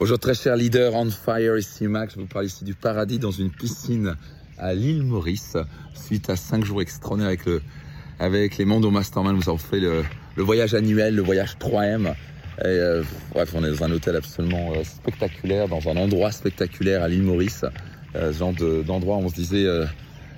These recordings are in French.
Bonjour très cher leader on fire, ici Max, je vous parle ici du paradis dans une piscine à l'île Maurice suite à cinq jours extraordinaires avec, le, avec les Mondo Mastermind. Nous avons fait le, le voyage annuel, le voyage 3M. Et, euh, bref, on est dans un hôtel absolument euh, spectaculaire, dans un endroit spectaculaire à l'île Maurice. Euh, genre d'endroit où on se disait euh,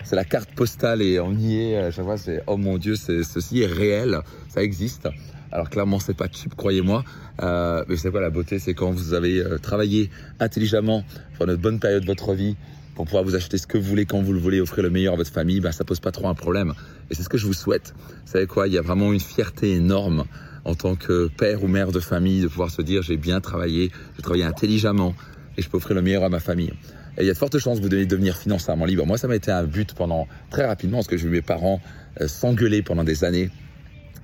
c'est la carte postale et on y est. À chaque fois, c'est oh mon Dieu, ceci est réel, ça existe. Alors clairement, c'est pas cheap, croyez-moi. Euh, mais c'est quoi la beauté C'est quand vous avez euh, travaillé intelligemment pendant une bonne période de votre vie pour pouvoir vous acheter ce que vous voulez quand vous le voulez, offrir le meilleur à votre famille, ben ça pose pas trop un problème. Et c'est ce que je vous souhaite. Vous savez quoi Il y a vraiment une fierté énorme en tant que père ou mère de famille de pouvoir se dire j'ai bien travaillé, j'ai travaillé intelligemment et je peux offrir le meilleur à ma famille. Et il y a de fortes chances que vous devez devenir financièrement libre. Moi, ça m'a été un but pendant très rapidement parce que j'ai vu mes parents euh, s'engueuler pendant des années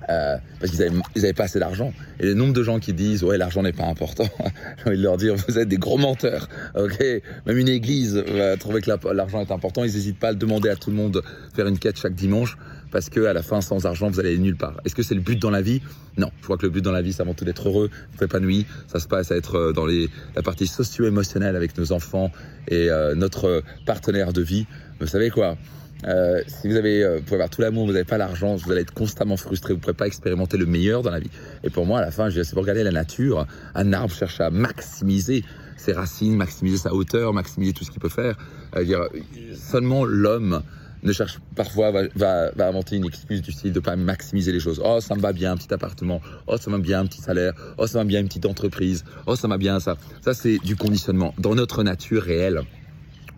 euh, parce qu'ils avaient, ils avaient pas assez d'argent. Et le nombre de gens qui disent ouais l'argent n'est pas important, j'ai envie de leur dire vous êtes des gros menteurs. Ok, même une église va trouver que l'argent est important. Ils n'hésitent pas à le demander à tout le monde, faire une quête chaque dimanche, parce que à la fin sans argent vous allez nulle part. Est-ce que c'est le but dans la vie? Non, je crois que le but dans la vie c'est avant tout d'être heureux, d'être épanoui. Ça se passe à être euh, dans les, la partie socio-émotionnelle avec nos enfants et euh, notre partenaire de vie. Vous savez quoi? Euh, si vous avez, euh, vous pouvez avoir tout l'amour, vous n'avez pas l'argent, vous allez être constamment frustré, vous ne pourrez pas expérimenter le meilleur dans la vie. Et pour moi, à la fin, je c'est pour regarder la nature. Un arbre cherche à maximiser ses racines, maximiser sa hauteur, maximiser tout ce qu'il peut faire. Euh, dire, seulement l'homme ne cherche parfois va, inventer une excuse du style de pas maximiser les choses. Oh, ça me va bien un petit appartement. Oh, ça me va bien un petit salaire. Oh, ça me va bien une petite entreprise. Oh, ça me va bien ça. Ça, c'est du conditionnement. Dans notre nature réelle,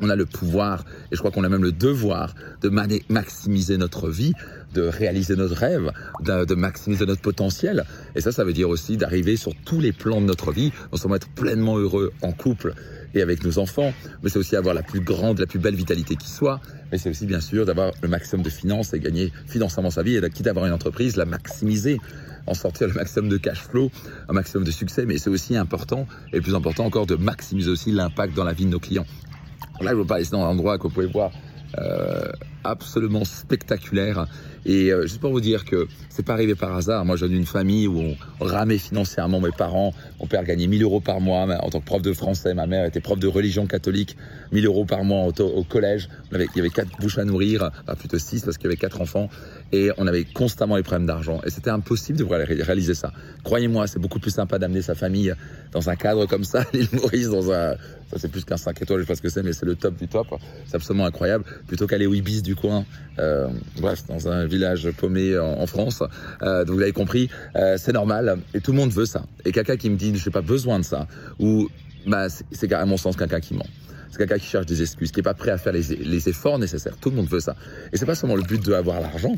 on a le pouvoir, et je crois qu'on a même le devoir, de maximiser notre vie, de réaliser notre rêve, de, maximiser notre potentiel. Et ça, ça veut dire aussi d'arriver sur tous les plans de notre vie, non seulement être pleinement heureux en couple et avec nos enfants, mais c'est aussi avoir la plus grande, la plus belle vitalité qui soit, mais c'est aussi bien sûr d'avoir le maximum de finances et gagner financièrement sa vie, et quitte à avoir une entreprise, la maximiser en sortir le maximum de cash flow, un maximum de succès, mais c'est aussi important, et plus important encore, de maximiser aussi l'impact dans la vie de nos clients. Là, je vous parle ici dans un endroit que vous pouvez voir. Euh, absolument spectaculaire. Et euh, juste pour vous dire que c'est pas arrivé par hasard. Moi, je viens d'une famille où on ramait financièrement. Mes parents, mon père gagnait 1000 euros par mois en tant que prof de français. Ma mère était prof de religion catholique, 1000 euros par mois au, collège. Il y avait quatre bouches à nourrir, plutôt six parce qu'il y avait quatre enfants. Et on avait constamment les problèmes d'argent. Et c'était impossible de réaliser ça. Croyez-moi, c'est beaucoup plus sympa d'amener sa famille dans un cadre comme ça, l'île Maurice, dans un, ça c'est plus qu'un 5 étoiles, je sais pas ce que c'est, mais c'est le top du top. C'est absolument incroyable. Plutôt qu'aller au Ibis du coin, euh, bref, dans un village paumé en, France. Euh, donc vous l'avez compris, euh, c'est normal. Et tout le monde veut ça. Et quelqu'un qui me dit, je n'ai pas besoin de ça, ou bah, c'est à mon sens quelqu'un qui ment. C'est quelqu'un qui cherche des excuses, qui est pas prêt à faire les, efforts nécessaires. Tout le monde veut ça. Et c'est pas seulement le but d'avoir l'argent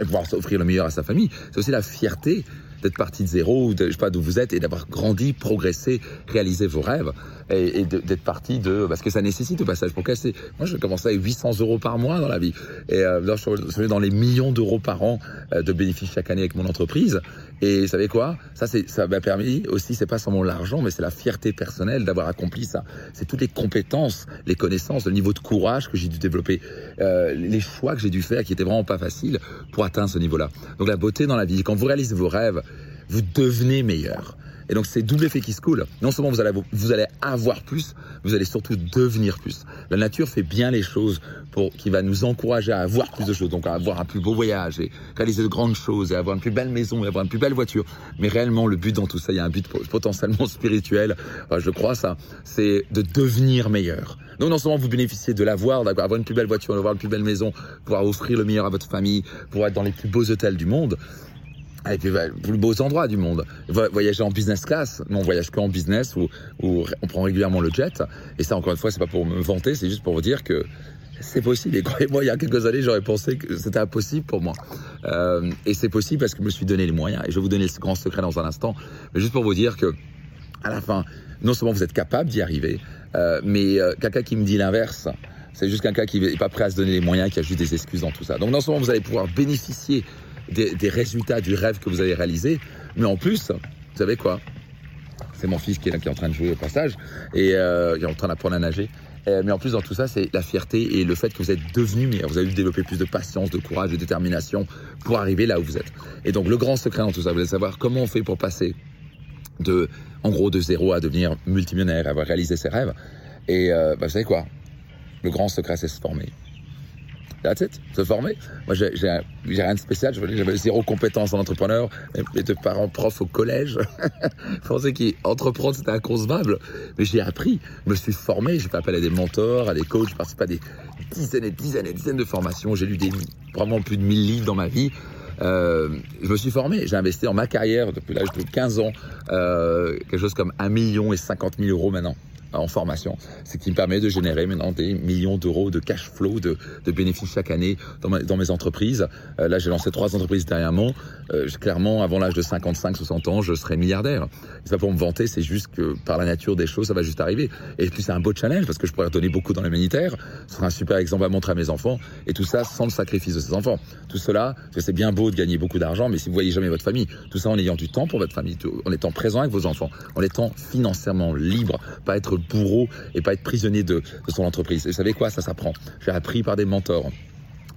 et pouvoir s'offrir le meilleur à sa famille. C'est aussi la fierté d'être parti de zéro, ou de, je sais pas d'où vous êtes, et d'avoir grandi, progressé, réalisé vos rêves, et, d'être parti de, parce que ça nécessite au passage pour casser. Moi, je commençais avec 800 euros par mois dans la vie, et euh, je suis dans les millions d'euros par an euh, de bénéfices chaque année avec mon entreprise. Et vous savez quoi? Ça, c'est, ça m'a permis aussi, c'est pas seulement l'argent, mais c'est la fierté personnelle d'avoir accompli ça. C'est toutes les compétences, les connaissances, le niveau de courage que j'ai dû développer, euh, les choix que j'ai dû faire qui étaient vraiment pas faciles pour atteindre ce niveau-là. Donc la beauté dans la vie, quand vous réalisez vos rêves, vous devenez meilleur. Et donc c'est double effet qui se coule. Non seulement vous allez, avoir plus, vous allez surtout devenir plus. La nature fait bien les choses pour qui va nous encourager à avoir plus de choses, donc à avoir un plus beau voyage et réaliser de grandes choses et avoir une plus belle maison et avoir une plus belle voiture. Mais réellement le but dans tout ça, il y a un but potentiellement spirituel, je crois ça, c'est de devenir meilleur. Donc non seulement vous bénéficiez de l'avoir, d'avoir une plus belle voiture, d'avoir une plus belle maison, pouvoir offrir le meilleur à votre famille, pour être dans les plus beaux hôtels du monde, et puis, les plus beaux endroits du monde. Voyager en business class, non, on voyage qu'en business ou on prend régulièrement le jet. Et ça, encore une fois, c'est pas pour me vanter, c'est juste pour vous dire que c'est possible. Et croyez-moi, il y a quelques années, j'aurais pensé que c'était impossible pour moi. Euh, et c'est possible parce que je me suis donné les moyens. Et je vais vous donner ce grand secret dans un instant. Mais juste pour vous dire que, à la fin, non seulement vous êtes capable d'y arriver, euh, mais euh, quelqu'un qui me dit l'inverse, c'est juste quelqu'un qui n'est pas prêt à se donner les moyens, qui a juste des excuses dans tout ça. Donc non seulement vous allez pouvoir bénéficier des, résultats du rêve que vous avez réalisé. Mais en plus, vous savez quoi? C'est mon fils qui est là, qui est en train de jouer au passage et euh, qui est en train d'apprendre à nager. Mais en plus, dans tout ça, c'est la fierté et le fait que vous êtes devenu meilleur. Vous avez développé plus de patience, de courage, de détermination pour arriver là où vous êtes. Et donc, le grand secret dans tout ça, vous voulez savoir comment on fait pour passer de, en gros, de zéro à devenir multimillionnaire, avoir réalisé ses rêves. Et euh, bah, vous savez quoi? Le grand secret, c'est se former. That's it, se former. Moi, j'ai rien de spécial. J'avais zéro compétence en entrepreneur. Mes deux parents profs au collège. pensais qu'entreprendre, c'était inconcevable. Mais j'ai appris. Je me suis formé. J'ai fait appel à des mentors, à des coachs. Je participe à des dizaines et dizaines et dizaines de formations. J'ai lu des, vraiment plus de 1000 livres dans ma vie. Euh, je me suis formé, j'ai investi dans ma carrière depuis l'âge de 15 ans, euh, quelque chose comme 1 million et 50 000 euros maintenant en formation, ce qui me permet de générer maintenant des millions d'euros de cash flow, de, de, bénéfices chaque année dans, mes entreprises. Euh, là, j'ai lancé trois entreprises dernièrement. Euh, clairement, avant l'âge de 55-60 ans, je serai milliardaire. C'est pas pour me vanter, c'est juste que par la nature des choses, ça va juste arriver. Et puis c'est un beau challenge parce que je pourrais donner beaucoup dans l'humanitaire. Ce sera un super exemple à montrer à mes enfants. Et tout ça sans le sacrifice de ses enfants. Tout cela, c'est bien beau de gagner beaucoup d'argent, mais si vous voyez jamais votre famille, tout ça en ayant du temps pour votre famille, en étant présent avec vos enfants, en étant financièrement libre, pas être bourreau et pas être prisonnier de, de son entreprise. Et vous savez quoi Ça s'apprend. J'ai appris par des mentors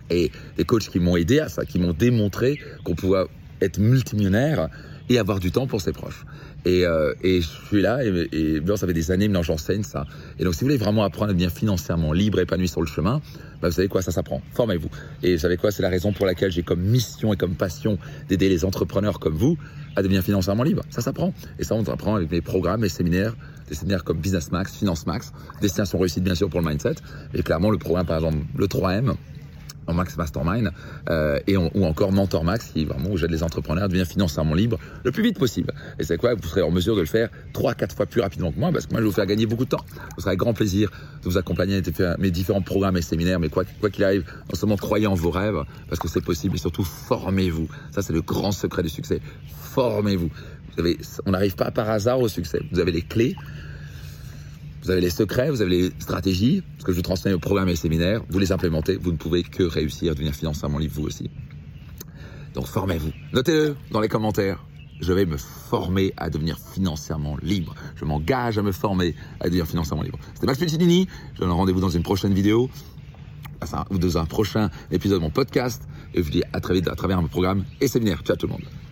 et des coachs qui m'ont aidé à ça, qui m'ont démontré qu'on pouvait être multimillionnaire et avoir du temps pour ses proches. Et, euh, et je suis là, et, et bien, ça fait des années maintenant j'enseigne ça. Et donc, si vous voulez vraiment apprendre à devenir financièrement libre, épanoui sur le chemin, bah, vous savez quoi, ça s'apprend. Formez-vous. Et vous savez quoi, c'est la raison pour laquelle j'ai comme mission et comme passion d'aider les entrepreneurs comme vous à devenir financièrement libre. Ça s'apprend. Et ça, on apprend avec mes programmes, mes séminaires, des séminaires comme Business Max, Finance Max, Destination réussite bien sûr pour le mindset. Et clairement, le programme, par exemple, le 3M, en Max Mastermind euh, et ou encore Mentor Max qui vraiment où j'aide les entrepreneurs à devenir financièrement libres le plus vite possible. Et c'est quoi? Vous serez en mesure de le faire 3-4 fois plus rapidement que moi parce que moi je vais vous faire gagner beaucoup de temps. Ce sera avec grand plaisir de vous accompagner à mes différents programmes et séminaires. Mais quoi qu'il arrive, non seulement croyez en vos rêves parce que c'est possible et surtout formez-vous. Ça c'est le grand secret du succès. Formez-vous. Vous avez, on n'arrive pas par hasard au succès. Vous avez les clés. Vous avez les secrets, vous avez les stratégies, ce que je vous transmets au programme et au séminaire, vous les implémentez, vous ne pouvez que réussir à devenir financièrement libre vous aussi. Donc formez-vous. Notez-le dans les commentaires. Je vais me former à devenir financièrement libre. Je m'engage à me former à devenir financièrement libre. C'était Max Piccinini. Je donne rendez-vous dans une prochaine vidéo ou dans un prochain épisode de mon podcast. Et je vous dis à très vite à travers mon programme et séminaire. Ciao tout le monde.